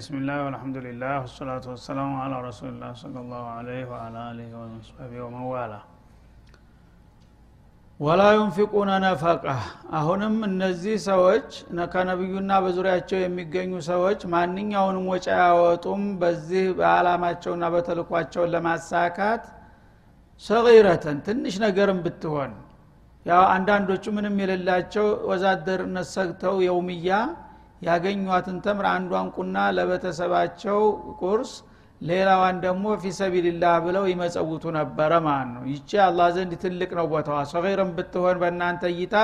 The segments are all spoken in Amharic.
ቢስሚላህ ወልሐምዱሊላህ ወሰላቱ ወሰላሙ አላ ረሱሊላህ ሰለላሁ ዐለይሂ ወዐላ አሊሂ ወሰህቢ ወመዋላ ወላ ዩንፊቁነ ነፈቃ አሁንም እነዚህ ሰዎች ከነቢዩና በዙሪያቸው የሚገኙ ሰዎች ማንኛውንም ወጪ አያወጡም በዚህ በአላማቸውና በተልኳቸውን ለማሳካት ሰጊረተን ትንሽ ነገርም ብትሆን ያው አንዳንዶቹ ምንም የሌላቸው ወዛደርነት ሰግተው የውምያ ያገኟትን ተምር አንዷን ቁና ለቤተሰባቸው ቁርስ ሌላዋን ደግሞ ፊሰቢልላህ ብለው ይመጸውቱ ነበረ ማለት ነው። ይቺ አላህ ዘንድ ትልቅ ነው ቦታዋ። ሰጊርም ብትሆን በእናንተ እይታ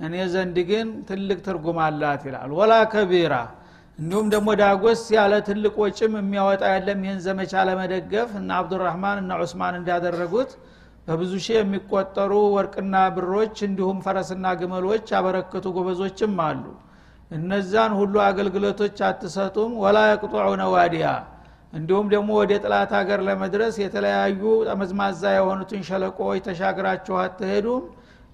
እኔ ዘንድ ግን ትልቅ ትርጉም አላት ይላል። ወላ ከቢራ እንዲሁም ደግሞ ዳጎስ ያለ ትልቅ ወጭም የሚያወጣ የለም። ይህን ዘመቻ ለመደገፍ እና አብዱራህማን እና ዑስማን እንዳደረጉት በብዙ ሺህ የሚቆጠሩ ወርቅና ብሮች እንዲሁም ፈረስና ግመሎች ያበረከቱ ጎበዞችም አሉ እነዛን ሁሉ አገልግሎቶች አትሰጡም ወላ የቅጡዑነ ዋዲያ እንዲሁም ደግሞ ወደ ጥላት ሀገር ለመድረስ የተለያዩ ጠመዝማዛ የሆኑትን ሸለቆዎች ተሻግራችሁ አትሄዱም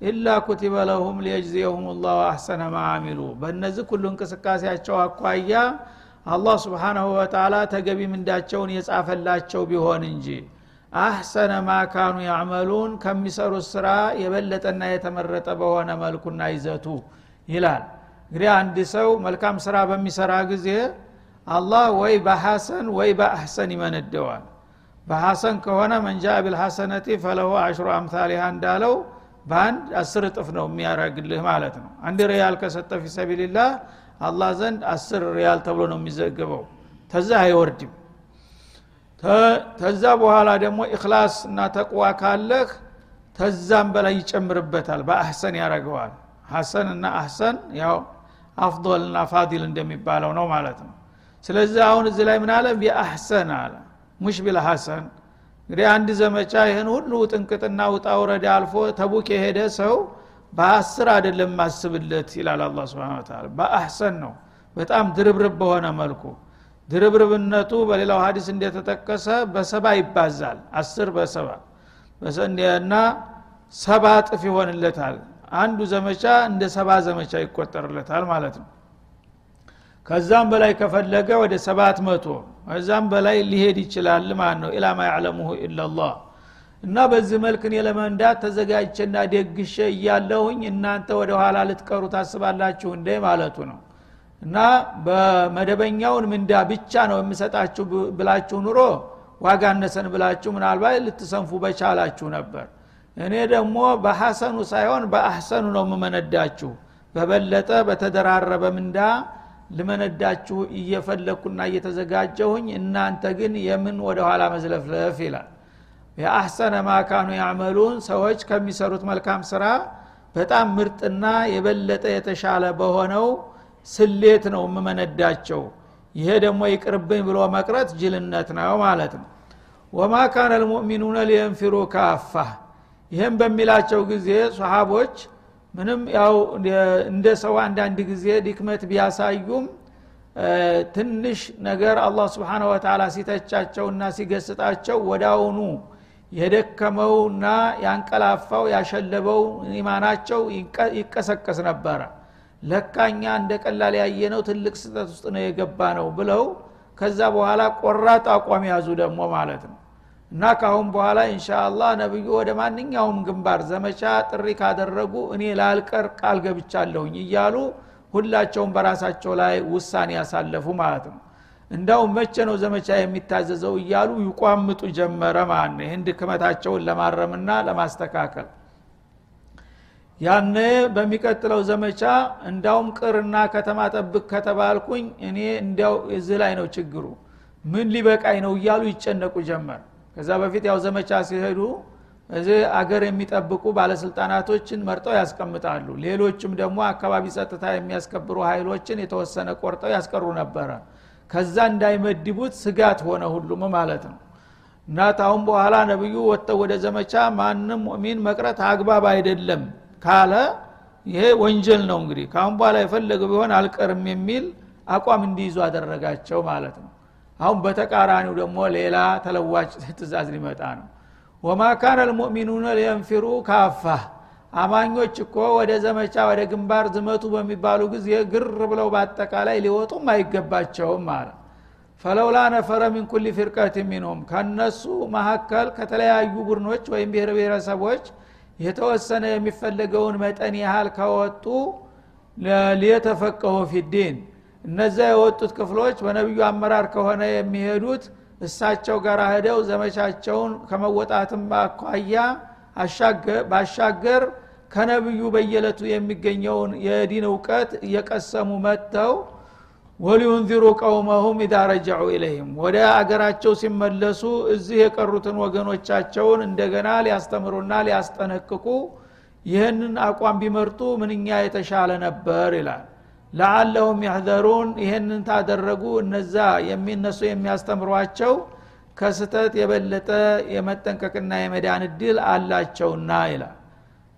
ኢላ ኩቲበ ለሁም ሊየጅዚየሁም ላሁ አሕሰነ ማአሚሉ በእነዚህ ሁሉ እንቅስቃሴያቸው አኳያ አላህ ስብሓናሁ ወተላ ተገቢ ምንዳቸውን የጻፈላቸው ቢሆን እንጂ አሕሰነ ማካኑ ያዕመሉን ከሚሰሩት ስራ የበለጠና የተመረጠ በሆነ መልኩና ይዘቱ ይላል እንግዲህ አንድ ሰው መልካም ስራ በሚሰራ ጊዜ አላህ ወይ በሐሰን ወይ በአሕሰን ይመነደዋል። በሐሰን ከሆነ መንጃ ቢልሐሰነቲ ፈለሁ አሽሩ አምታሊሃ እንዳለው በአንድ አስር እጥፍ ነው የሚያረግልህ ማለት ነው። አንድ ሪያል ከሰጠ ፊ ሰቢልላህ አላህ ዘንድ አስር ሪያል ተብሎ ነው የሚዘግበው ተዛ አይወርድም። ተዛ በኋላ ደግሞ ኢክላስ እና ተቅዋ ካለህ ተዛም በላይ ይጨምርበታል። በ أحسن ያረገዋል። حسن እና أحسن ያው أفضل እና فاضل እንደሚባለው ነው ማለት ነው። ስለዚህ አሁን እዚህ ላይ ምን አለ? بأحسن አለ። مش بالحسن እንግዲህ አንድ ዘመቻ ይህን ሁሉ ጥንቅጥና ውጣ ውረድ አልፎ ተቡክ የሄደ ሰው በአስር አይደለም ማስብለት ይላል አላህ سبحانه وتعالى በ أحسن ነው። በጣም ድርብርብ በሆነ መልኩ። ድርብርብነቱ በሌላው ሀዲስ እንደተጠቀሰ በሰባ ይባዛል። አስር በሰባ እና ሰባ ጥፍ ይሆንለታል አንዱ ዘመቻ እንደ ሰባ ዘመቻ ይቆጠርለታል ማለት ነው። ከዛም በላይ ከፈለገ ወደ ሰባት መቶ ከዛም በላይ ሊሄድ ይችላል ማለት ነው። ኢላማ ያዕለሙሁ ኢላላህ እና በዚህ መልክ እኔ ለመንዳት ተዘጋጅቼና ደግሼ እያለሁኝ እናንተ ወደ ኋላ ልትቀሩ ታስባላችሁ እንዴ ማለቱ ነው። እና በመደበኛውን ምንዳ ብቻ ነው የምሰጣችሁ ብላችሁ ኑሮ ዋጋ እነሰን ብላችሁ ምናልባት ልትሰንፉ በቻላችሁ ነበር እኔ ደግሞ በሐሰኑ ሳይሆን በአሕሰኑ ነው የምመነዳችሁ። በበለጠ በተደራረበ ምንዳ ልመነዳችሁ እየፈለግኩና እየተዘጋጀሁኝ እናንተ ግን የምን ወደ ኋላ መዝለፍለፍ ይላል። የአሕሰነ ማካኑ ያዕመሉን ሰዎች ከሚሰሩት መልካም ስራ በጣም ምርጥና የበለጠ የተሻለ በሆነው ስሌት ነው የምመነዳቸው። ይሄ ደግሞ ይቅርብኝ ብሎ መቅረት ጅልነት ነው ማለት ነው። ወማ ካነ ልሙእሚኑነ ሊየንፊሩ ካፋ ይህም በሚላቸው ጊዜ ሰሃቦች ምንም ያው እንደ ሰው አንዳንድ ጊዜ ድክመት ቢያሳዩም ትንሽ ነገር አላህ ስብሓነ ወተላ ሲተቻቸውና ሲገስጣቸው ወዳውኑ የደከመውና ያንቀላፋው ያሸለበው ኢማናቸው ይቀሰቀስ ነበረ። ለካኛ እንደ ቀላል ያየነው ትልቅ ስጠት ውስጥ ነው የገባ ነው ብለው ከዛ በኋላ ቆራጥ አቋም ያዙ ደግሞ ማለት ነው እና ካሁን በኋላ ኢንሻአላህ ነብዩ ወደ ማንኛውም ግንባር ዘመቻ ጥሪ ካደረጉ እኔ ላልቀር ቃል ገብቻለሁኝ እያሉ ሁላቸውም በራሳቸው ላይ ውሳኔ ያሳለፉ ማለት ነው። እንዳውም መቼ ነው ዘመቻ የሚታዘዘው እያሉ ይቋምጡ ጀመረ ማለት ነው። ይህን ድክመታቸውን ለማረምና ለማስተካከል ያነ በሚቀጥለው ዘመቻ እንዳውም ቅርና ከተማ ጠብቅ ከተባልኩኝ እኔ እንዲያው እዚህ ላይ ነው ችግሩ ምን ሊበቃኝ ነው እያሉ ይጨነቁ ጀመር ከዛ በፊት ያው ዘመቻ ሲሄዱ እዚህ አገር የሚጠብቁ ባለስልጣናቶችን መርጠው ያስቀምጣሉ። ሌሎችም ደግሞ አካባቢ ጸጥታ የሚያስከብሩ ኃይሎችን የተወሰነ ቆርጠው ያስቀሩ ነበረ። ከዛ እንዳይመድቡት ስጋት ሆነ ሁሉም ማለት ነው። እና ታሁን በኋላ ነብዩ ወጥተው ወደ ዘመቻ ማንም ሙእሚን መቅረት አግባብ አይደለም ካለ ይሄ ወንጀል ነው እንግዲህ። ካሁን በኋላ የፈለገ ቢሆን አልቀርም የሚል አቋም እንዲይዙ አደረጋቸው ማለት ነው አሁን በተቃራኒው ደግሞ ሌላ ተለዋጭ ትእዛዝ ሊመጣ ነው። ወማ ካነ ልሙእሚኑነ ሊየንፊሩ ካፋ። አማኞች እኮ ወደ ዘመቻ ወደ ግንባር ዝመቱ በሚባሉ ጊዜ ግር ብለው በአጠቃላይ ሊወጡም አይገባቸውም አለ። ፈለውላ ነፈረ ሚን ኩል ፊርቀት ሚንሁም ከነሱ መካከል ከተለያዩ ቡድኖች ወይም ብሔር ብሔረሰቦች የተወሰነ የሚፈለገውን መጠን ያህል ከወጡ ሊየተፈቀሁ ፊዲን እነዛ የወጡት ክፍሎች በነቢዩ አመራር ከሆነ የሚሄዱት እሳቸው ጋር ሄደው ዘመቻቸውን ከመወጣትም አኳያ ባሻገር ከነቢዩ በየለቱ የሚገኘውን የዲን እውቀት እየቀሰሙ መጥተው ወሊዩንዚሩ ቀውመሁም ኢዛ ረጀዑ ኢለይህም ወደ አገራቸው ሲመለሱ እዚህ የቀሩትን ወገኖቻቸውን እንደገና ሊያስተምሩና ሊያስጠነቅቁ ይህንን አቋም ቢመርጡ ምንኛ የተሻለ ነበር ይላል ለአለሁም ያህዘሩን ይህንን ታደረጉ እነዛ የሚነሱ የሚያስተምሯቸው ከስተት የበለጠ የመጠንቀቅና የመዳን እድል አላቸውና ይላል።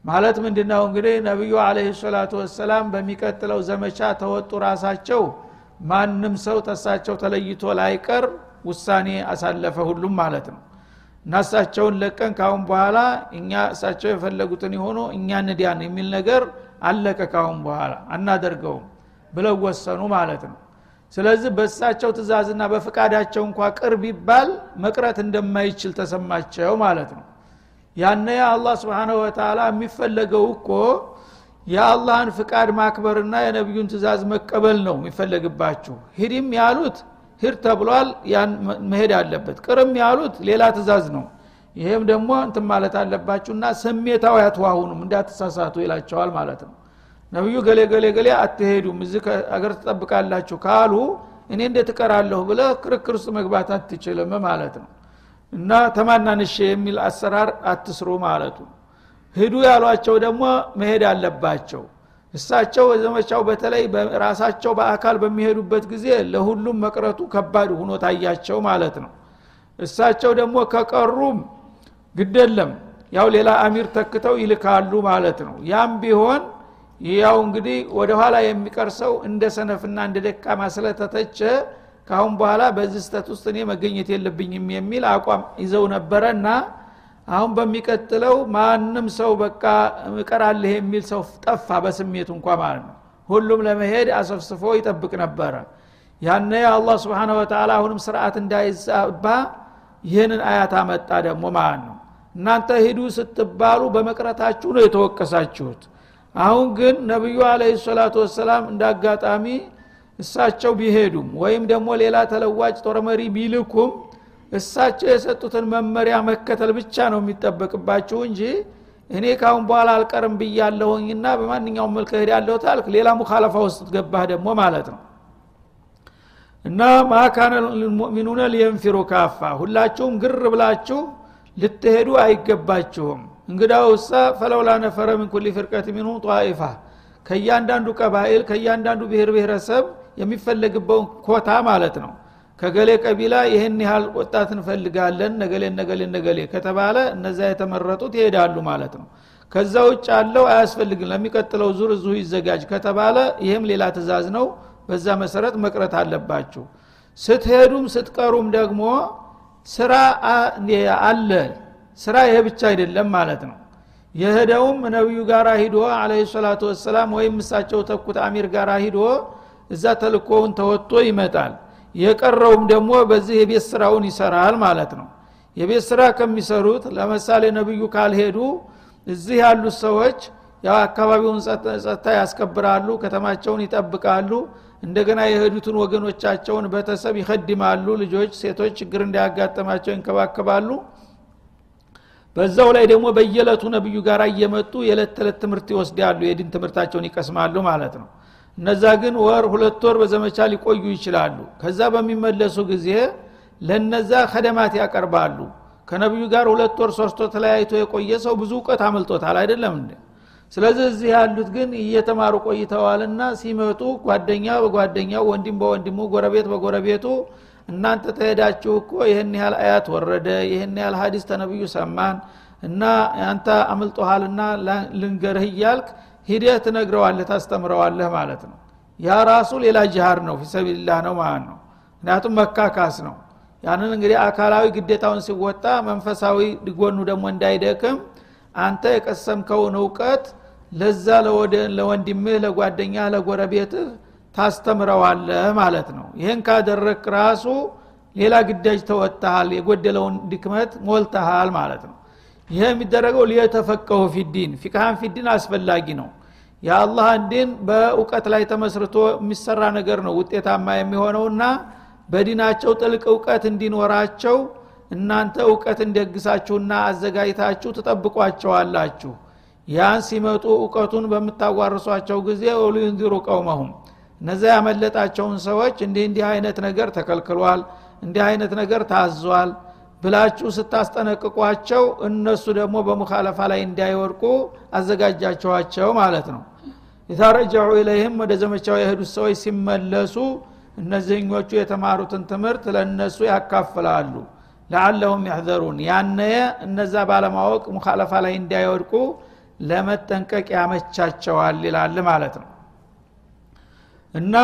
ማለት ምንድነው? እንግዲህ ነቢዩ አለህ ሰላቱ ወሰላም በሚቀጥለው ዘመቻ ተወጡ ራሳቸው። ማንም ሰው ተሳቸው ተለይቶ ላይቀር ውሳኔ አሳለፈ ሁሉም ማለት ነው። እና እሳቸውን ለቀን ካሁን በኋላ እኛ እሳቸው የፈለጉትን የሆኑ እኛ ንዲያን የሚል ነገር አለቀ ካሁን በኋላ። አናደርገውም ብለው ወሰኑ ማለት ነው። ስለዚህ በእሳቸው ትእዛዝና በፍቃዳቸው እንኳ ቅርብ ይባል መቅረት እንደማይችል ተሰማቸው ማለት ነው። ያነ አላህ ስብንሁ ወተላ የሚፈለገው እኮ የአላህን ፍቃድ ማክበርና የነቢዩን ትእዛዝ መቀበል ነው የሚፈለግባችሁ። ሂድም ያሉት ሂድ ተብሏል ያን መሄድ አለበት። ቅርም ያሉት ሌላ ትእዛዝ ነው። ይሄም ደግሞ እንትን ማለት አለባችሁና ስሜታዊ አትዋሁኑም እንዳትሳሳቱ ይላቸዋል ማለት ነው ነቢዩ ገሌ ገሌ ገሌ አትሄዱም እዚህ አገር ትጠብቃላችሁ ካሉ እኔ እንዴት እቀራለሁ ብለ ክርክር ውስጥ መግባት አትችልም ማለት ነው። እና ተማናንሽ የሚል አሰራር አትስሩ ማለቱ። ሂዱ ያሏቸው ደግሞ መሄድ አለባቸው። እሳቸው ዘመቻው በተለይ ራሳቸው በአካል በሚሄዱበት ጊዜ ለሁሉም መቅረቱ ከባድ ሁኖ ታያቸው ማለት ነው። እሳቸው ደግሞ ከቀሩም ግደለም ያው ሌላ አሚር ተክተው ይልካሉ ማለት ነው። ያም ቢሆን ያው እንግዲህ ወደ ኋላ የሚቀር ሰው እንደ ሰነፍና እንደ ደካማ ስለተተቸ ካሁን በኋላ በዚህ ስተት ውስጥ እኔ መገኘት የለብኝም የሚል አቋም ይዘው ነበረና አሁን በሚቀጥለው ማንም ሰው በቃ እቀራለህ የሚል ሰው ጠፋ በስሜቱ እንኳ ማለት ነው። ሁሉም ለመሄድ አሰፍስፎ ይጠብቅ ነበረ። ያነ አላህ ስብን ወተላ አሁንም ስርዓት እንዳይዛባ ይህንን አያት አመጣ ደግሞ ማለት ነው። እናንተ ሂዱ ስትባሉ በመቅረታችሁ ነው የተወቀሳችሁት አሁን ግን ነቢዩ አለ ሰላቱ ወሰላም እንደ አጋጣሚ እሳቸው ቢሄዱም ወይም ደግሞ ሌላ ተለዋጭ ጦር መሪ ቢልኩም እሳቸው የሰጡትን መመሪያ መከተል ብቻ ነው የሚጠበቅባችሁ እንጂ እኔ ካሁን በኋላ አልቀርም ብያለሁኝና በማንኛውም መልክ ሄዳለሁ ታልክ ሌላ ሙካለፋ ውስጥ ገባህ ደግሞ ማለት ነው። እና ማካነ ልሙእሚኑነ ሊየንፊሩ ካፋ ሁላችሁም ግር ብላችሁ ልትሄዱ አይገባችሁም እንግዳውሳ ፈለውላ ነፈረ ምን ኩል ፍርቀት ሚንሁ ጧኢፋ። ከእያንዳንዱ ቀባኤል ከእያንዳንዱ ብሔር ብሔረሰብ የሚፈለግበውን ኮታ ማለት ነው። ከገሌ ቀቢላ ይህን ያህል ወጣት እንፈልጋለን ነገሌ ነገሌ ነገሌ ከተባለ እነዛ የተመረጡት ይሄዳሉ ማለት ነው። ከዛ ውጭ ያለው አያስፈልግም ለሚቀጥለው ዙር እዙ ይዘጋጅ ከተባለ ይህም ሌላ ትእዛዝ ነው። በዛ መሰረት መቅረት አለባችሁ። ስትሄዱም ስትቀሩም ደግሞ ስራ አለ ስራ ይሄ ብቻ አይደለም ማለት ነው። የሄደውም ነቢዩ ጋር ሂዶ አለ ሰላቱ ወሰላም ወይም እሳቸው ተኩት አሚር ጋር ሂዶ እዛ ተልኮውን ተወጥቶ ይመጣል። የቀረውም ደግሞ በዚህ የቤት ስራውን ይሰራል ማለት ነው። የቤት ስራ ከሚሰሩት ለምሳሌ ነብዩ ካልሄዱ እዚህ ያሉት ሰዎች አካባቢውን ጸጥታ ያስከብራሉ ከተማቸውን ይጠብቃሉ። እንደገና የሄዱትን ወገኖቻቸውን ቤተሰብ ይከድማሉ ልጆች ሴቶች ችግር እንዳያጋጠማቸው ይንከባከባሉ በዛው ላይ ደግሞ በየለቱ ነብዩ ጋር እየመጡ የዕለት ተዕለት ትምህርት ይወስዳሉ የዲን ትምህርታቸውን ይቀስማሉ ማለት ነው። እነዛ ግን ወር ሁለት ወር በዘመቻ ሊቆዩ ይችላሉ። ከዛ በሚመለሱ ጊዜ ለነዛ ከደማት ያቀርባሉ። ከነቢዩ ጋር ሁለት ወር ሶስት ወር ተለያይቶ የቆየ ሰው ብዙ እውቀት አመልጦታል አይደለም እንዴ? ስለዚህ እዚህ ያሉት ግን እየተማሩ ቆይተዋልና ሲመጡ ጓደኛ በጓደኛው ወንድም በወንድሙ ጎረቤት በጎረቤቱ እናንተ ተሄዳችሁ እኮ ይህን ያህል አያት ወረደ ይህን ያህል ሀዲስ ተነብዩ ሰማን እና አንተ አምልጦሃልና ልንገርህ እያልክ ሂደህ ትነግረዋለህ ታስተምረዋለህ ማለት ነው። ያ ራሱ ሌላ ጅሃር ነው ፊሰቢልላህ ነው ማለት ነው። ምክንያቱም መካካስ ነው። ያንን እንግዲህ አካላዊ ግዴታውን ሲወጣ መንፈሳዊ ጎኑ ደግሞ እንዳይደክም አንተ የቀሰምከውን እውቀት ለዛ ለወንድምህ ለጓደኛ ለጎረቤትህ ታስተምረዋለህ ማለት ነው። ይህን ካደረክ ራሱ ሌላ ግዳጅ ተወጥተሃል የጎደለውን ድክመት ሞልተሃል ማለት ነው። ይህ የሚደረገው ليتفقهوا في الدين فقها في الدين አስፈላጊ ነው። የአላህን ዲን በእውቀት ላይ ተመስርቶ የሚሰራ ነገር ነው ውጤታማ የሚሆነውና በዲናቸው ጥልቅ እውቀት እንዲኖራቸው እናንተ እውቀት እንደግሳችሁና አዘጋጅታችሁ ትጠብቋቸዋላችሁ። ያን ሲመጡ እውቀቱን በምታዋርሷቸው ጊዜ ወሊዩንዚሩ ቀውመሁም እነዚያ ያመለጣቸውን ሰዎች እንዲህ እንዲህ አይነት ነገር ተከልክሏል እንዲህ አይነት ነገር ታዟል ብላችሁ ስታስጠነቅቋቸው እነሱ ደግሞ በሙካለፋ ላይ እንዳይወድቁ አዘጋጃቸዋቸው ማለት ነው። የታረጃዑ ኢለይህም ወደ ዘመቻው የሄዱት ሰዎች ሲመለሱ እነዚህኞቹ የተማሩትን ትምህርት ለእነሱ ያካፍላሉ። ለአለሁም ያህዘሩን ያነየ እነዛ ባለማወቅ ሙካለፋ ላይ እንዳይወድቁ ለመጠንቀቅ ያመቻቸዋል ይላል ማለት ነው እና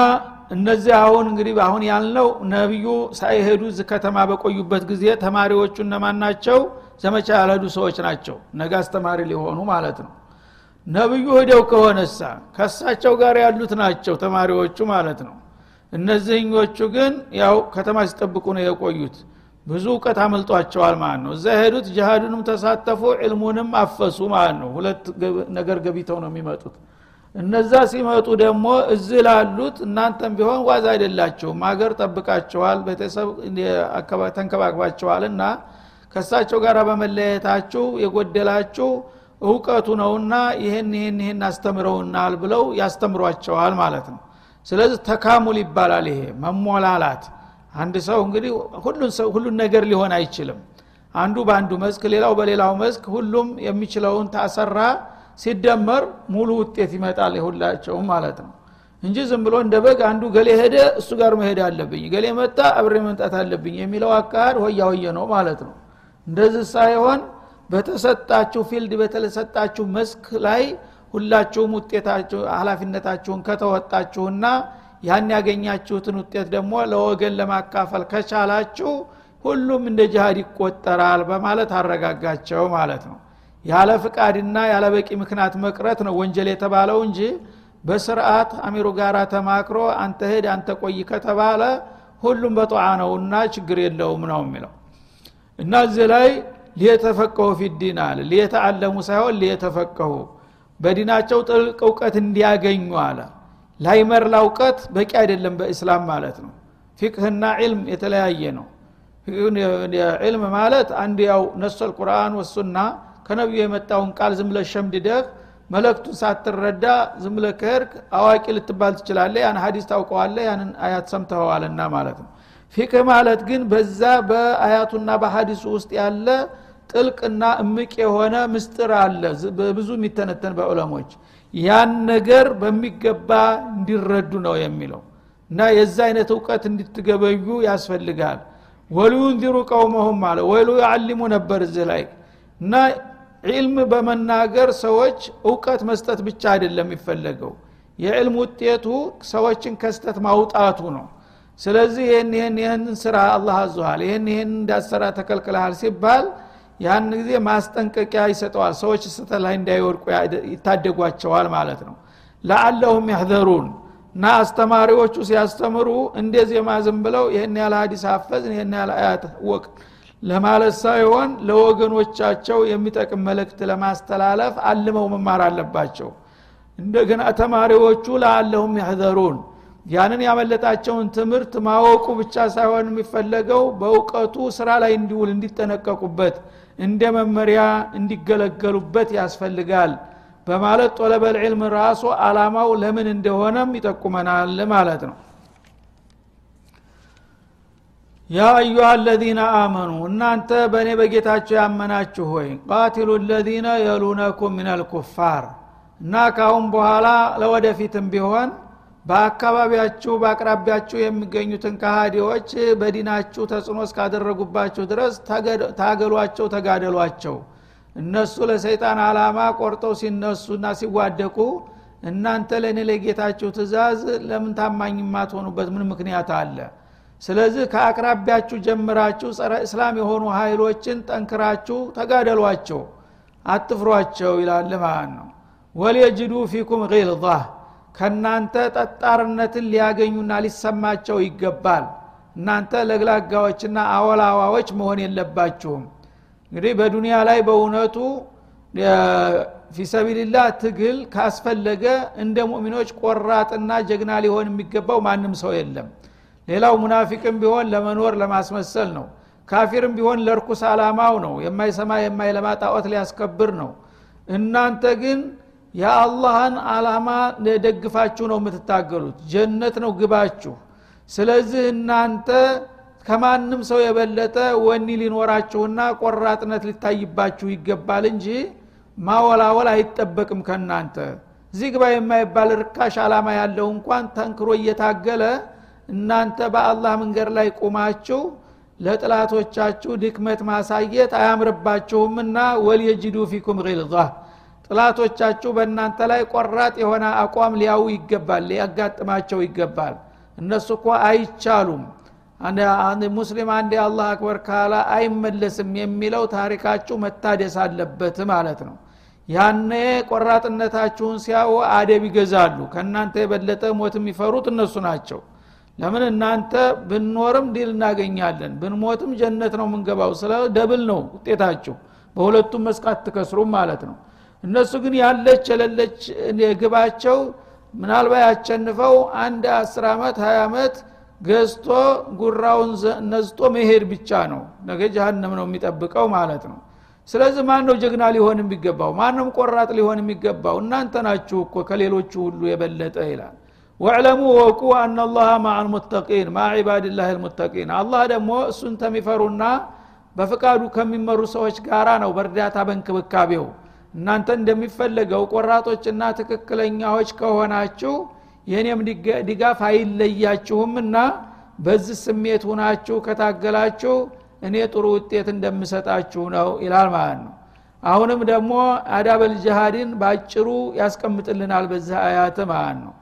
እነዚህ አሁን እንግዲህ አሁን ያልነው ነቢዩ ሳይሄዱ ከተማ በቆዩበት ጊዜ ተማሪዎቹ እነማን ናቸው? ዘመቻ ያልሄዱ ሰዎች ናቸው። ነገ አስተማሪ ሊሆኑ ማለት ነው። ነብዩ ሄደው ከሆነሳ ከሳቸው ጋር ያሉት ናቸው ተማሪዎቹ ማለት ነው። እነዚህኞቹ ግን ያው ከተማ ሲጠብቁ ነው የቆዩት። ብዙ እውቀት አመልጧቸዋል ማለት ነው። እዛ ሄዱት ጅሃዱንም ተሳተፉ ዕልሙንም አፈሱ ማለት ነው። ሁለት ነገር ገቢተው ነው የሚመጡት እነዛ ሲመጡ ደግሞ እዚህ ላሉት እናንተም ቢሆን ዋዝ አይደላቸውም። ሀገር ጠብቃቸዋል ቤተሰብ ተንከባክባቸዋል እና ከሳቸው ጋር በመለየታችሁ የጎደላችሁ እውቀቱ ነውና ይህን ይህን ይህን አስተምረውናል ብለው ያስተምሯቸዋል ማለት ነው። ስለዚህ ተካሙል ይባላል ይሄ መሞላላት። አንድ ሰው እንግዲህ ሁሉን ነገር ሊሆን አይችልም። አንዱ በአንዱ መስክ ሌላው በሌላው መስክ ሁሉም የሚችለውን ታሰራ ሲደመር ሙሉ ውጤት ይመጣል የሁላቸውም ማለት ነው። እንጂ ዝም ብሎ እንደ በግ አንዱ ገሌ ሄደ እሱ ጋር መሄድ አለብኝ ገሌ መጣ አብሬ መምጣት አለብኝ የሚለው አካሄድ ሆያ ሆየ ነው ማለት ነው። እንደዚህ ሳይሆን በተሰጣችሁ field በተሰጣችሁ መስክ ላይ ሁላችሁም ውጤታችሁ ሀላፊነታችሁን ከተወጣችሁና ያን ያገኛችሁትን ውጤት ደግሞ ለወገን ለማካፈል ከቻላችሁ ሁሉም እንደ ጅሃድ ይቆጠራል በማለት አረጋጋቸው ማለት ነው ያለ ፍቃድና ያለ በቂ ምክንያት መቅረት ነው ወንጀል የተባለው እንጂ በስርዓት አሚሩ ጋር ተማክሮ አንተ ሄድ አንተ ቆይ ከተባለ ሁሉም በጠዓ ነውና ችግር የለውም ነው የሚለው። እና እዚህ ላይ ሊየተፈቀሁ ፊዲን አለ። ሊየተአለሙ ሳይሆን ሊየተፈቀሁ በዲናቸው ጥልቅ እውቀት እንዲያገኙ አለ። ላይመር እውቀት በቂ አይደለም በእስላም ማለት ነው። ፊቅህና ዒልም የተለያየ ነው። ዒልም ማለት አንድ ያው ነሰል ቁርአን ወሱና ከነቢዩ የመጣውን ቃል ዝምለ ሸምድደህ መለክቱን ሳትረዳ ዝምለ ከሄድክ አዋቂ ልትባል ትችላለ ያን ሀዲስ ታውቀዋለ ያንን አያት ሰምተኸዋልና ማለት ነው። ፊቅህ ማለት ግን በዛ በአያቱና በሀዲሱ ውስጥ ያለ ጥልቅና እምቅ የሆነ ምስጥር አለ። በብዙ የሚተነተን በዑለሞች። ያን ነገር በሚገባ እንዲረዱ ነው የሚለው እና የዛ አይነት እውቀት እንድትገበዩ ያስፈልጋል። ወሊዩንዚሩ ቀውመሁም አለ። ወይሉ ያዕሊሙ ነበር እዚህ ላይ። እና ዒልም በመናገር ሰዎች እውቀት መስጠት ብቻ አይደለም የሚፈለገው። የዕልም ውጤቱ ሰዎችን ከስተት ማውጣቱ ነው። ስለዚህ ይህን ይህን ይህን ስራ አላህ አዙሃል ይህን ይህን እንዳሰራ ተከልክልሃል ሲባል ያን ጊዜ ማስጠንቀቂያ ይሰጠዋል። ሰዎች ስተት ላይ እንዳይወድቁ ይታደጓቸዋል ማለት ነው። ለአለሁም ያህዘሩን እና አስተማሪዎቹ ሲያስተምሩ እንደ ዜማ ዝም ብለው ይህን ያህል ሀዲስ አፈዝን ይህን ያህል አያት ወቅ ለማለት ሳይሆን ለወገኖቻቸው የሚጠቅም መልእክት ለማስተላለፍ አልመው መማር አለባቸው። እንደገና ተማሪዎቹ ለአለሁም ያህዘሩን። ያንን ያመለጣቸውን ትምህርት ማወቁ ብቻ ሳይሆን የሚፈለገው በእውቀቱ ስራ ላይ እንዲውል እንዲጠነቀቁበት እንደ መመሪያ እንዲገለገሉበት ያስፈልጋል በማለት ጦለበል ዕልም ራሱ አላማው ለምን እንደሆነም ይጠቁመናል ማለት ነው ያ አዩሃ አለዚነ አመኑ እናንተ በእኔ በጌታቸው ያመናችሁ ሆይ ቃቲሉ ለዚነ የሉነኩም ምን አልኩፋር እና ካሁን በኋላ ለወደፊትም ቢሆን በአካባቢያችሁ በአቅራቢያችሁ የሚገኙትን ካሃዲዎች በዲናችሁ ተጽዕኖ እስካደረጉባችሁ ድረስ ታገሏቸው ተጋደሏቸው። እነሱ ለሰይጣን አላማ ቆርጠው ሲነሱና ሲዋደቁ እናንተ ለእኔ ለጌታችሁ ትእዛዝ ለምን ታማኝ የማትሆኑበት ምን ምክንያት አለ ስለዚህ ከአቅራቢያችሁ ጀምራችሁ ጸረ እስላም የሆኑ ኃይሎችን ጠንክራችሁ ተጋደሏቸው አትፍሯቸው ይላል ማለት ነው። ወልየጅዱ ፊኩም ጊልዛ ከናንተ ጠጣርነትን ሊያገኙና ሊሰማቸው ይገባል። እናንተ ለግላጋዎችና አወላዋዎች መሆን የለባችሁም። እንግዲህ በዱንያ ላይ በእውነቱ ፊሰቢልላህ ትግል ካስፈለገ እንደ ሙእሚኖች ቆራጥና ጀግና ሊሆን የሚገባው ማንም ሰው የለም ሌላው ሙናፊቅም ቢሆን ለመኖር ለማስመሰል ነው። ካፊርም ቢሆን ለርኩስ አላማው ነው። የማይሰማ የማይለማ ጣዖት ሊያስከብር ነው። እናንተ ግን የአላህን አላማ ደግፋችሁ ነው የምትታገሉት። ጀነት ነው ግባችሁ። ስለዚህ እናንተ ከማንም ሰው የበለጠ ወኒ ሊኖራችሁና ቆራጥነት ሊታይባችሁ ይገባል እንጂ ማወላወል አይጠበቅም ከናንተ እዚህ ግባ የማይባል ርካሽ አላማ ያለው እንኳን ተንክሮ እየታገለ እናንተ በአላህ መንገድ ላይ ቁማችሁ ለጥላቶቻችሁ ድክመት ማሳየት አያምርባችሁምና ወልየጅዱ ፊኩም ጊልዛ። ጥላቶቻችሁ በእናንተ ላይ ቆራጥ የሆነ አቋም ሊያው ይገባል ሊያጋጥማቸው ይገባል። እነሱ እኮ አይቻሉም። ሙስሊም አንድ አላህ አክበር ካላ አይመለስም የሚለው ታሪካችሁ መታደስ አለበት ማለት ነው። ያኔ ቆራጥነታችሁን ሲያዩ አደብ ይገዛሉ። ከእናንተ የበለጠ ሞት የሚፈሩት እነሱ ናቸው ለምን እናንተ ብንኖርም ድል እናገኛለን? ብንሞትም ጀነት ነው የምንገባው። ስለዚህ double ነው ውጤታችሁ። በሁለቱም መስክ አትከስሩም ማለት ነው። እነሱ ግን ያለች የሌለች ግባቸው ምናልባት ያቸንፈው አንድ አስር ዓመት ሀያ ዓመት ገዝቶ ጉራውን ነዝቶ መሄድ ብቻ ነው። ነገ ጀሃነም ነው የሚጠብቀው ማለት ነው። ስለዚህ ማን ነው ጀግና ሊሆን የሚገባው? ማንም ቆራጥ ሊሆን የሚገባው? እናንተ ናችሁ እኮ ከሌሎቹ ሁሉ የበለጠ ይላል ወዕለሙ ወቁ አናላህ ማ አልሙተቂን ማ ዒባድላህ ልሙተቂን አላህ ደግሞ እሱን ተሚፈሩና በፍቃዱ ከሚመሩ ሰዎች ጋራ ነው በእርዳታ በእንክብካቤው እናንተ እንደሚፈለገው ቆራጦችና ትክክለኛዎች ከሆናችሁ የእኔም ድጋፍ አይለያችሁምና በዚህ ስሜት ሁናችሁ ከታገላችሁ እኔ ጥሩ ውጤት እንደምሰጣችሁ ነው ይላል ማለት ነው። አሁንም ደግሞ አዳበል ጅሃድን በአጭሩ ያስቀምጥልናል በዚህ አያት ማለት ነው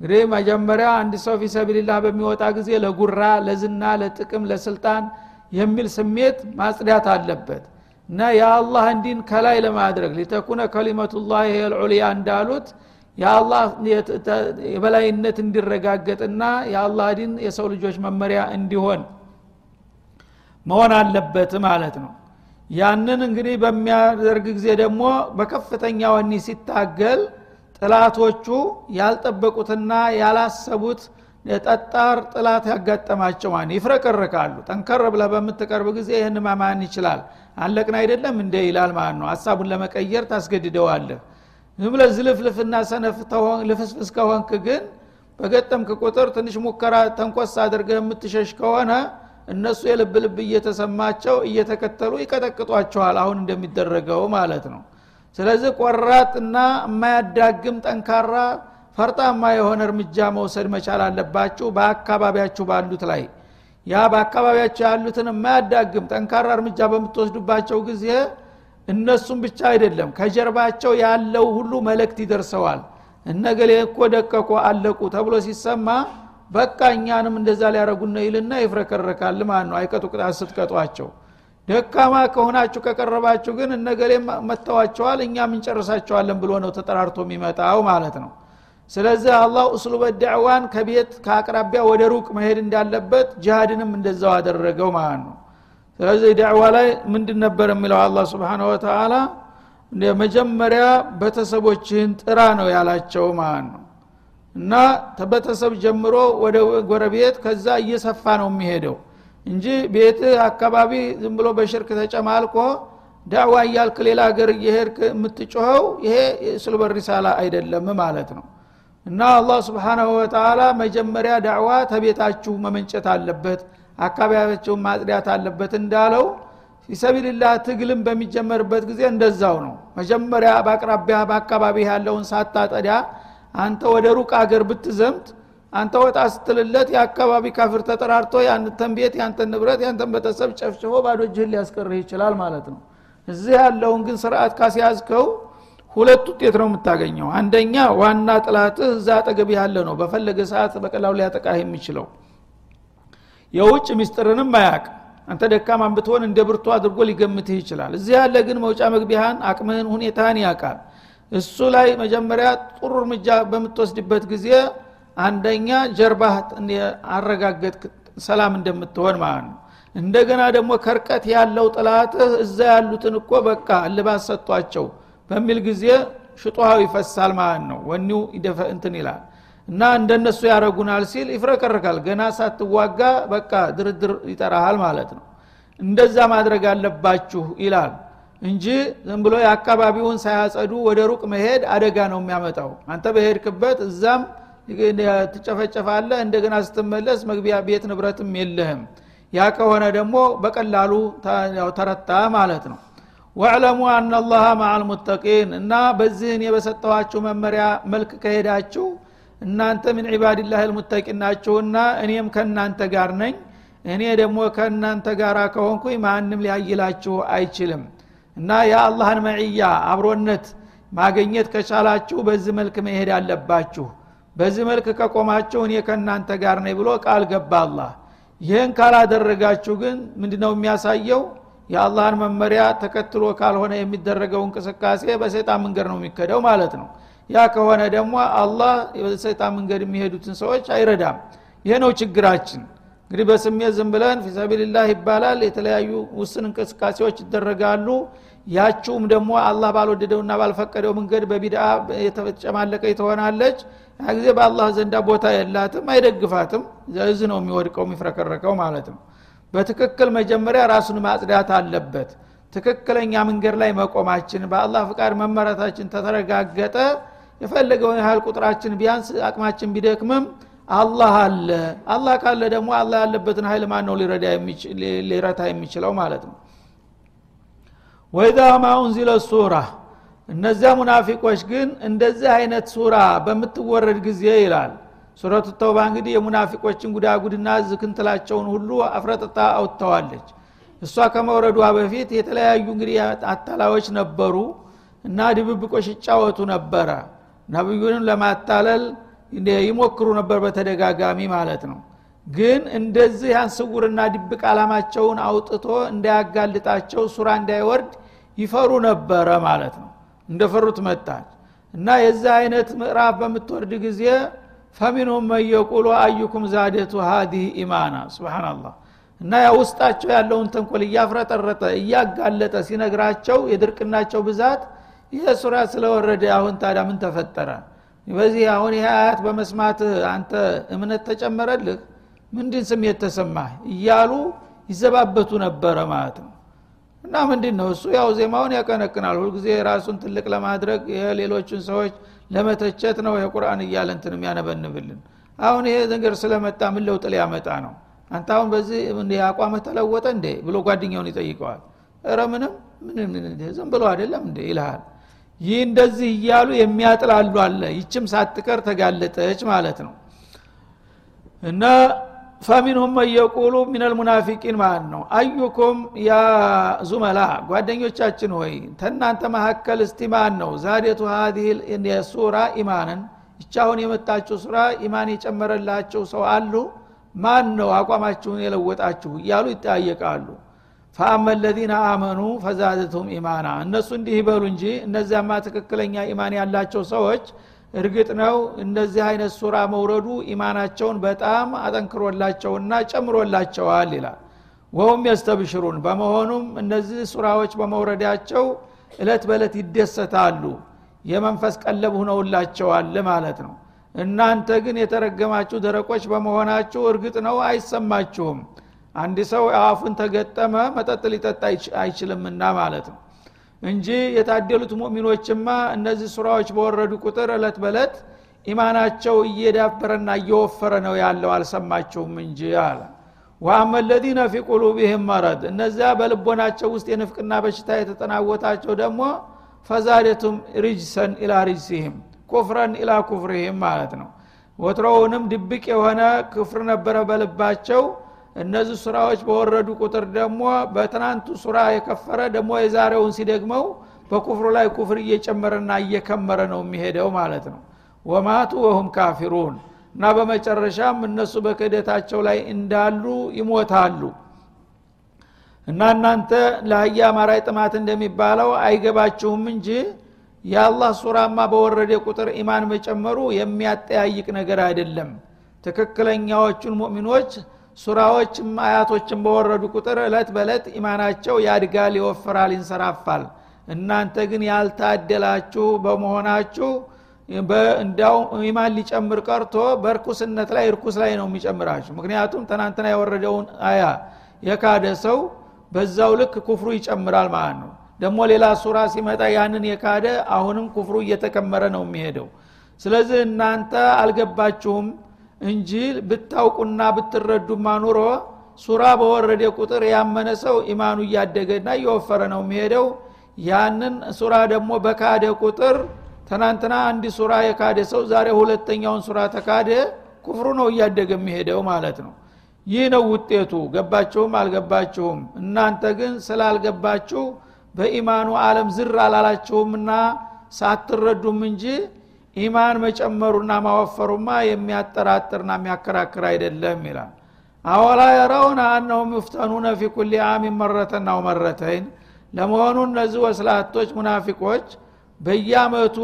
እንግዲህ መጀመሪያ አንድ ሰው ፊሰቢልላህ በሚወጣ ጊዜ ለጉራ ለዝና ለጥቅም ለስልጣን የሚል ስሜት ማጽዳት አለበት። እና የአላህ እንዲን ከላይ ለማድረግ ሊተኩነ ከሊመቱላህ ልዑልያ እንዳሉት የአላህ የበላይነት እንዲረጋገጥና የአላህ ዲን የሰው ልጆች መመሪያ እንዲሆን መሆን አለበት ማለት ነው። ያንን እንግዲህ በሚያደርግ ጊዜ ደግሞ በከፍተኛ ወኒ ሲታገል ጥላቶቹ ያልጠበቁትና ያላሰቡት የጠጣር ጥላት ያጋጠማቸው ማን ይፍረቀርካሉ ጠንከር ብለ በምትቀርብ ጊዜ ይህን ማማን ይችላል። አለቅን አይደለም እንደ ይላል ማለት ነው። ሀሳቡን ለመቀየር ታስገድደዋለህ። ዝም ብለ ዝልፍልፍና ሰነፍ ልፍስፍስ ከሆንክ ግን በገጠምክ ቁጥር ትንሽ ሙከራ ተንኮስ አድርገህ የምትሸሽ ከሆነ እነሱ የልብ ልብ እየተሰማቸው እየተከተሉ ይቀጠቅጧቸዋል አሁን እንደሚደረገው ማለት ነው ስለዚህ ቆራጥና የማያዳግም ጠንካራ ፈርጣማ የሆነ እርምጃ መውሰድ መቻል አለባችሁ በአካባቢያችሁ ባሉት ላይ። ያ በአካባቢያቸው ያሉትን የማያዳግም ጠንካራ እርምጃ በምትወስዱባቸው ጊዜ እነሱም ብቻ አይደለም ከጀርባቸው ያለው ሁሉ መልእክት ይደርሰዋል። እነገሌ እኮ ደቀቆ አለቁ ተብሎ ሲሰማ በቃ እኛንም እንደዛ ሊያረጉን ይልና ይፍረከረካል ማለት ነው። አይቀጡ ቅጣት ስትቀጧቸው ደካማ ከሆናችሁ ከቀረባችሁ ግን እነገሌ መጥተዋቸዋል እኛም እንጨርሳቸዋለን ብሎ ነው ተጠራርቶ የሚመጣው ማለት ነው። ስለዚህ አላህ እስሉበ ዳዕዋን ከቤት ከአቅራቢያ ወደ ሩቅ መሄድ እንዳለበት ጅሃድንም እንደዛው አደረገው ማለት ነው። ስለዚህ ዳዕዋ ላይ ምንድን ነበር የሚለው አላ ስብን ወተላ መጀመሪያ ቤተሰቦችህን ጥራ ነው ያላቸው ማለት ነው። እና ተቤተሰብ ጀምሮ ወደ ጎረቤት ከዛ እየሰፋ ነው የሚሄደው እንጂ ቤት አካባቢ ዝም ብሎ በሽርክ ተጨማልቆ ዳዕዋ እያልክ ሌላ ሀገር እየሄድክ የምትጮኸው ይሄ ስልበ ሪሳላ አይደለም ማለት ነው። እና አላህ ስብሓናሁ ወተላ መጀመሪያ ዳዕዋ ተቤታችሁ መመንጨት አለበት አካባቢያቸውን ማጽዳት አለበት እንዳለው ፊሰቢልላህ ትግልም በሚጀመርበት ጊዜ እንደዛው ነው። መጀመሪያ በአቅራቢያ በአካባቢ ያለውን ሳታጠዳ አንተ ወደ ሩቅ አገር ብትዘምት አንተ ወጣ ስትልለት የአካባቢ ካፍር ተጠራርቶ ያንተን ቤት ያንተን ንብረት ያንተን ቤተሰብ ጨፍጭፎ ባዶ እጅህን ሊያስቀርህ ይችላል ማለት ነው። እዚህ ያለውን ግን ስርዓት ካስያዝከው ሁለት ውጤት ነው የምታገኘው። አንደኛ ዋና ጥላትህ እዛ አጠገብ ያለ ነው። በፈለገ ሰዓት በቀላሉ ሊያጠቃህ የሚችለው የውጭ ሚስጥርንም አያቅ አንተ ደካማን ብትሆን እንደ ብርቱ አድርጎ ሊገምትህ ይችላል። እዚህ ያለ ግን መውጫ መግቢያህን አቅምህን ሁኔታህን ያውቃል። እሱ ላይ መጀመሪያ ጥሩ እርምጃ በምትወስድበት ጊዜ አንደኛ ጀርባህ አረጋገጥ ሰላም እንደምትሆን ማለት ነው። እንደገና ደግሞ ከርቀት ያለው ጥላትህ እዛ ያሉትን እኮ በቃ እልባት ሰጥቷቸው በሚል ጊዜ ሽጦሃው ይፈሳል ማለት ነው። ወኒው እንትን ይላል። እና እንደነሱ ያረጉናል ሲል ይፍረከረካል ገና ሳትዋጋ በቃ ድርድር ይጠራሃል ማለት ነው። እንደዛ ማድረግ አለባችሁ ይላል እንጂ ዝም ብሎ የአካባቢውን ሳያጸዱ ወደ ሩቅ መሄድ አደጋ ነው የሚያመጣው። አንተ በሄድክበት እዛም ትጨፈጨፋለህ እንደገና ስትመለስ መግቢያ ቤት ንብረትም የለህም። ያ ከሆነ ደግሞ በቀላሉ ተረታ ማለት ነው። ወዕለሙ አናላሃ ማዓል ሙተቂን እና በዚህን የበሰጠኋችሁ መመሪያ መልክ ከሄዳችሁ እናንተ ምን ዒባድላህ ልሙተቂን ናችሁና እኔም ከእናንተ ጋር ነኝ። እኔ ደግሞ ከእናንተ ጋር ከሆንኩኝ ማንም ሊያይላችሁ አይችልም። እና የአላህን መዕያ አብሮነት ማገኘት ከቻላችሁ በዚህ መልክ መሄድ አለባችሁ በዚህ መልክ ከቆማችሁ እኔ ከእናንተ ጋር ነኝ ብሎ ቃል ገባ ይህን ካላደረጋችሁ ግን ምንድነው የሚያሳየው? የአላህን መመሪያ ተከትሎ ካልሆነ የሚደረገው እንቅስቃሴ በሰይጣን መንገድ ነው የሚከደው ማለት ነው። ያ ከሆነ ደግሞ አላህ በሰይጣን መንገድ የሚሄዱትን ሰዎች አይረዳም። ይህ ነው ችግራችን። እንግዲህ በስሜት ዝም ብለን ፊሰቢልላህ ይባላል የተለያዩ ውስን እንቅስቃሴዎች ይደረጋሉ። ያችውም ደግሞ አላህ ባልወደደውና ባልፈቀደው መንገድ በቢድአ የተጨማለቀ ትሆናለች ያ ጊዜ በአላህ ዘንዳ ቦታ የላትም አይደግፋትም። እዚ ነው የሚወድቀው የሚፍረከረከው ማለት ነው። በትክክል መጀመሪያ ራሱን ማጽዳት አለበት። ትክክለኛ መንገድ ላይ መቆማችን በአላህ ፍቃድ መመረታችን ተተረጋገጠ የፈለገውን ያህል ቁጥራችን ቢያንስ አቅማችን ቢደክምም አላህ አለ። አላህ ካለ ደግሞ አላህ ያለበትን ሀይል ማን ነው ሊረታ የሚችለው ማለት ነው። ወይዛ ማ ኡንዚለ ሱራ እነዚያ ሙናፊቆች ግን እንደዚህ አይነት ሱራ በምትወረድ ጊዜ ይላል። ሱረቱ ተውባ እንግዲህ የሙናፊቆችን ጉዳጉድና ዝክንትላቸውን ሁሉ አፍረጥታ አውጥተዋለች። እሷ ከመውረዷ በፊት የተለያዩ እንግዲህ አታላዮች ነበሩ እና ድብብቆች ይጫወቱ ነበረ። ነቢዩንም ለማታለል ይሞክሩ ነበር በተደጋጋሚ ማለት ነው። ግን እንደዚህ ያን ስውርና ድብቅ አላማቸውን አውጥቶ እንዳያጋልጣቸው ሱራ እንዳይወርድ ይፈሩ ነበረ ማለት ነው እንደፈሩት መጣች። እና የዚህ አይነት ምዕራፍ በምትወርድ ጊዜ ፈሚንሁም መየቁሉ አዩኩም ዛደቱ ሀዲህ ኢማና ስብናላህ እና ያ ውስጣቸው ያለውን ተንኮል እያፍረጠረጠ እያጋለጠ ሲነግራቸው የድርቅናቸው ብዛት ይህ ሱራ ስለወረደ አሁን ታዲያ ምን ተፈጠረ? በዚህ አሁን ይህ አያት በመስማት አንተ እምነት ተጨመረልህ? ምንድን ስሜት ተሰማህ? እያሉ ይዘባበቱ ነበረ ማለት ነው እና ምንድን ነው እሱ ያው ዜማውን ያቀነቅናል። ሁልጊዜ ራሱን ትልቅ ለማድረግ ሌሎችን ሰዎች ለመተቸት ነው የቁርአን እያለ እንትን የሚያነበንብልን። አሁን ይሄ ነገር ስለመጣ ምን ለውጥ ሊያመጣ ነው? አንተ አሁን በዚህ አቋመ ተለወጠ እንዴ ብሎ ጓደኛውን ይጠይቀዋል። እረ ምንም ዝም ብሎ አይደለም እንዴ ይልሃል። ይህ እንደዚህ እያሉ የሚያጥላሉ አለ። ይችም ሳትቀር ተጋለጠች ማለት ነው። እና ፈሚንሁም መየቁሉ ሚነል ሙናፊቂን ማለት ነው። አዩኩም ያ ዙመላ ጓደኞቻችን ሆይ ተናንተ መካከል እስቲ ማን ነው? ዛዴቱ ሀዲህ ሱራ ኢማንን። ይቻሁን የመጣችው ሱራ ኢማን የጨመረላቸው ሰው አሉ? ማን ነው አቋማችሁን የለወጣችሁ? እያሉ ይጠያየቃሉ። ፈአመ ለዚነ አመኑ ፈዛደቱም ኢማና። እነሱ እንዲህ ይበሉ እንጂ እነዚያማ ትክክለኛ ኢማን ያላቸው ሰዎች እርግጥ ነው እንደዚህ አይነት ሱራ መውረዱ ኢማናቸውን በጣም አጠንክሮላቸውና ጨምሮላቸዋል ይላል። ወሁም የስተብሽሩን በመሆኑም እነዚህ ሱራዎች በመውረዳቸው እለት በእለት ይደሰታሉ። የመንፈስ ቀለብ ሁነውላቸዋል ማለት ነው። እናንተ ግን የተረገማችሁ ደረቆች በመሆናችሁ እርግጥ ነው አይሰማችሁም። አንድ ሰው አፉን ተገጠመ መጠጥ ሊጠጣ አይችልምና ማለት ነው እንጂ የታደሉት ሙእሚኖችማ እነዚህ ሱራዎች በወረዱ ቁጥር እለት በለት ኢማናቸው እየዳበረና እየወፈረ ነው ያለው። አልሰማችሁም እንጂ አለ። ወአመ ለዚነ ፊ ቁሉቢህም መረድ። እነዚያ በልቦናቸው ውስጥ የንፍቅና በሽታ የተጠናወታቸው ደግሞ ፈዛደቱም ሪጅሰን ኢላ ሪጅሲህም ኩፍረን ኢላ ኩፍርህም ማለት ነው። ወትሮውንም ድብቅ የሆነ ክፍር ነበረ በልባቸው እነዚህ ሱራዎች በወረዱ ቁጥር ደግሞ በትናንቱ ሱራ የከፈረ ደግሞ የዛሬውን ሲደግመው በኩፍሩ ላይ ኩፍር እየጨመረና እየከመረ ነው የሚሄደው ማለት ነው። ወማቱ ወሁም ካፊሩን እና በመጨረሻም እነሱ በክህደታቸው ላይ እንዳሉ ይሞታሉ። እና እናንተ ለአህያ ማራይ ጥማት እንደሚባለው አይገባችሁም እንጂ የአላህ ሱራማ በወረደ ቁጥር ኢማን መጨመሩ የሚያጠያይቅ ነገር አይደለም። ትክክለኛዎቹን ሙእሚኖች ሱራዎችም አያቶችን በወረዱ ቁጥር እለት በእለት ኢማናቸው ያድጋል ይወፍራል ይንሰራፋል። እናንተ ግን ያልታደላችሁ በመሆናችሁ እንዳው ኢማን ሊጨምር ቀርቶ በርኩስነት ላይ እርኩስ ላይ ነው የሚጨምራችሁ። ምክንያቱም ትናንትና የወረደውን አያ የካደ ሰው በዛው ልክ ኩፍሩ ይጨምራል ማለት ነው። ደግሞ ሌላ ሱራ ሲመጣ ያንን የካደ አሁንም ኩፍሩ እየተከመረ ነው የሚሄደው። ስለዚህ እናንተ አልገባችሁም እንጂ ብታውቁና ብትረዱማ ኑሮ ሱራ በወረደ ቁጥር ያመነ ሰው ኢማኑ እያደገና እየወፈረ ነው የሚሄደው። ያንን ሱራ ደግሞ በካደ ቁጥር ትናንትና አንድ ሱራ የካደ ሰው ዛሬ ሁለተኛውን ሱራ ተካደ ኩፍሩ ነው እያደገ የሚሄደው ማለት ነው። ይህ ነው ውጤቱ። ገባችሁም አልገባችሁም? እናንተ ግን ስላልገባችሁ በኢማኑ አለም ዝር አላላችሁምና ሳትረዱም እንጂ ኢማን መጨመሩና ማወፈሩማ የሚያጠራጥርና የሚያከራክር አይደለም ይላል። አወላ የረውን አነሁም ዩፍተኑነ ፊ ኩል አሚን መረተን መረተይን። ለመሆኑ እነዚህ ወስላቶች ሙናፊቆች በየአመቱ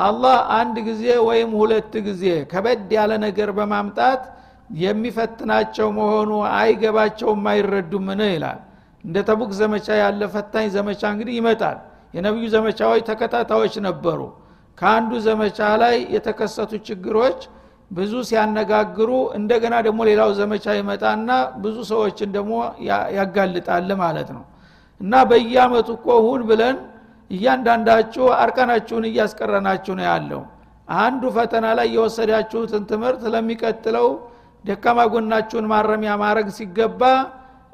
አላህ አንድ ጊዜ ወይም ሁለት ጊዜ ከበድ ያለ ነገር በማምጣት የሚፈትናቸው መሆኑ አይገባቸውም አይረዱምን ይላል። እንደ ተቡክ ዘመቻ ያለ ፈታኝ ዘመቻ እንግዲህ ይመጣል። የነቢዩ ዘመቻዎች ተከታታዮች ነበሩ ከአንዱ ዘመቻ ላይ የተከሰቱ ችግሮች ብዙ ሲያነጋግሩ እንደገና ደግሞ ሌላው ዘመቻ ይመጣና ብዙ ሰዎችን ደግሞ ያጋልጣል ማለት ነው። እና በየአመቱ እኮ ሁን ብለን እያንዳንዳችሁ አርቀናችሁን እያስቀረናችሁ ነው ያለው። አንዱ ፈተና ላይ የወሰዳችሁትን ትምህርት ለሚቀጥለው ደካማ ጎናችሁን ማረሚያ ማድረግ ሲገባ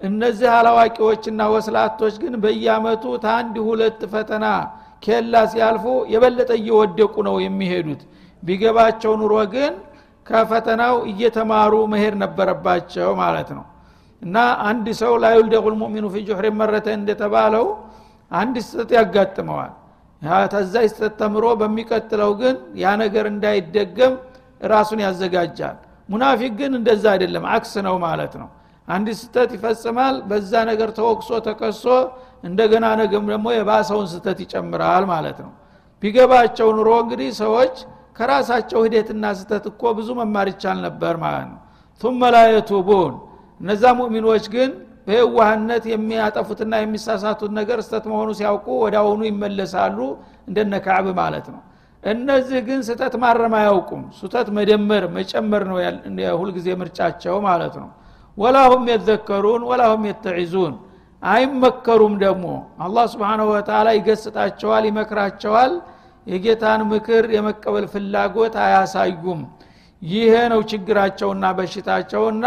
እነዚህ አላዋቂዎችና ወስላቶች ግን በየአመቱ ታንድ ሁለት ፈተና ኬላ ሲያልፉ የበለጠ እየወደቁ ነው የሚሄዱት። ቢገባቸው ኑሮ ግን ከፈተናው እየተማሩ መሄድ ነበረባቸው ማለት ነው። እና አንድ ሰው ላዩልደቁል ሙእሚኑ ፊ ጁሕሪ መረተ እንደተባለው አንድ ስተት ያጋጥመዋል። ተዛ ስተት ተምሮ በሚቀጥለው ግን ያ ነገር እንዳይደገም ራሱን ያዘጋጃል። ሙናፊቅ ግን እንደዛ አይደለም አክስ ነው ማለት ነው አንድ ስተት ይፈጽማል በዛ ነገር ተወቅሶ ተከሶ እንደገና ነገም ደግሞ የባሰውን ስተት ይጨምራል ማለት ነው። ቢገባቸው ኑሮ እንግዲህ ሰዎች ከራሳቸው ሂደትና ስተት እኮ ብዙ መማር ይቻል ነበር ማለት ነው። ቱመ ላ እነዛ ሙእሚኖች ግን በየዋህነት የሚያጠፉትና የሚሳሳቱት ነገር ስተት መሆኑ ሲያውቁ ወደ አሁኑ ይመለሳሉ እንደነ ካዕብ ማለት ነው። እነዚህ ግን ስተት ማረም አያውቁም። ስተት መደመር መጨመር ነው ሁልጊዜ ምርጫቸው ማለት ነው። ወላሁም የዘከሩን ወላሁም የተዒዙን አይመከሩም ደግሞ. አላህ ስብንሁ ወተላ ይገስጣቸዋል ይመክራቸዋል። የጌታን ምክር የመቀበል ፍላጎት አያሳዩም። ይሄ ነው ችግራቸውና በሽታቸውና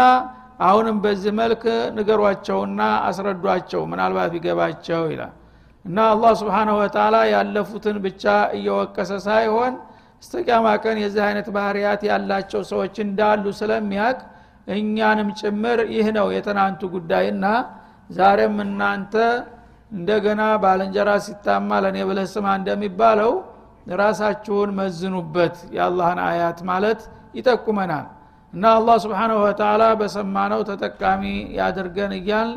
አሁንም በዚህ መልክ ንገሯቸውና አስረዷቸው ምናልባት ቢገባቸው ይላል። እና አላህ ስብንሁ ወተላ ያለፉትን ብቻ እየወቀሰ ሳይሆን እስተቂያማ ቀን የዚህ አይነት ባህርያት ያላቸው ሰዎች እንዳሉ ስለሚያቅ እኛንም ጭምር ይህ ነው የትናንቱ ጉዳይና ዛሬም እናንተ እንደገና ባልንጀራ ሲታማ ለእኔ ብለህ ስማ እንደሚባለው ራሳችሁን መዝኑበት የአላህን አያት ማለት ይጠቁመናል። እና አላህ ስብሓንሁ ወተላ በሰማነው ተጠቃሚ ያድርገን እያል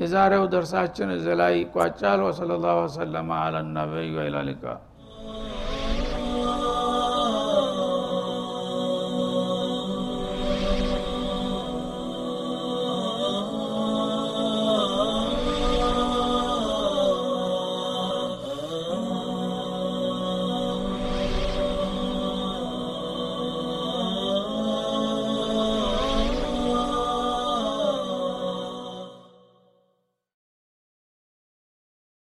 የዛሬው ደርሳችን እዚ ላይ ይቋጫል። ወሰለ ላሁ ወሰለማ አላ ነቢይ ወኢላ ሊቃ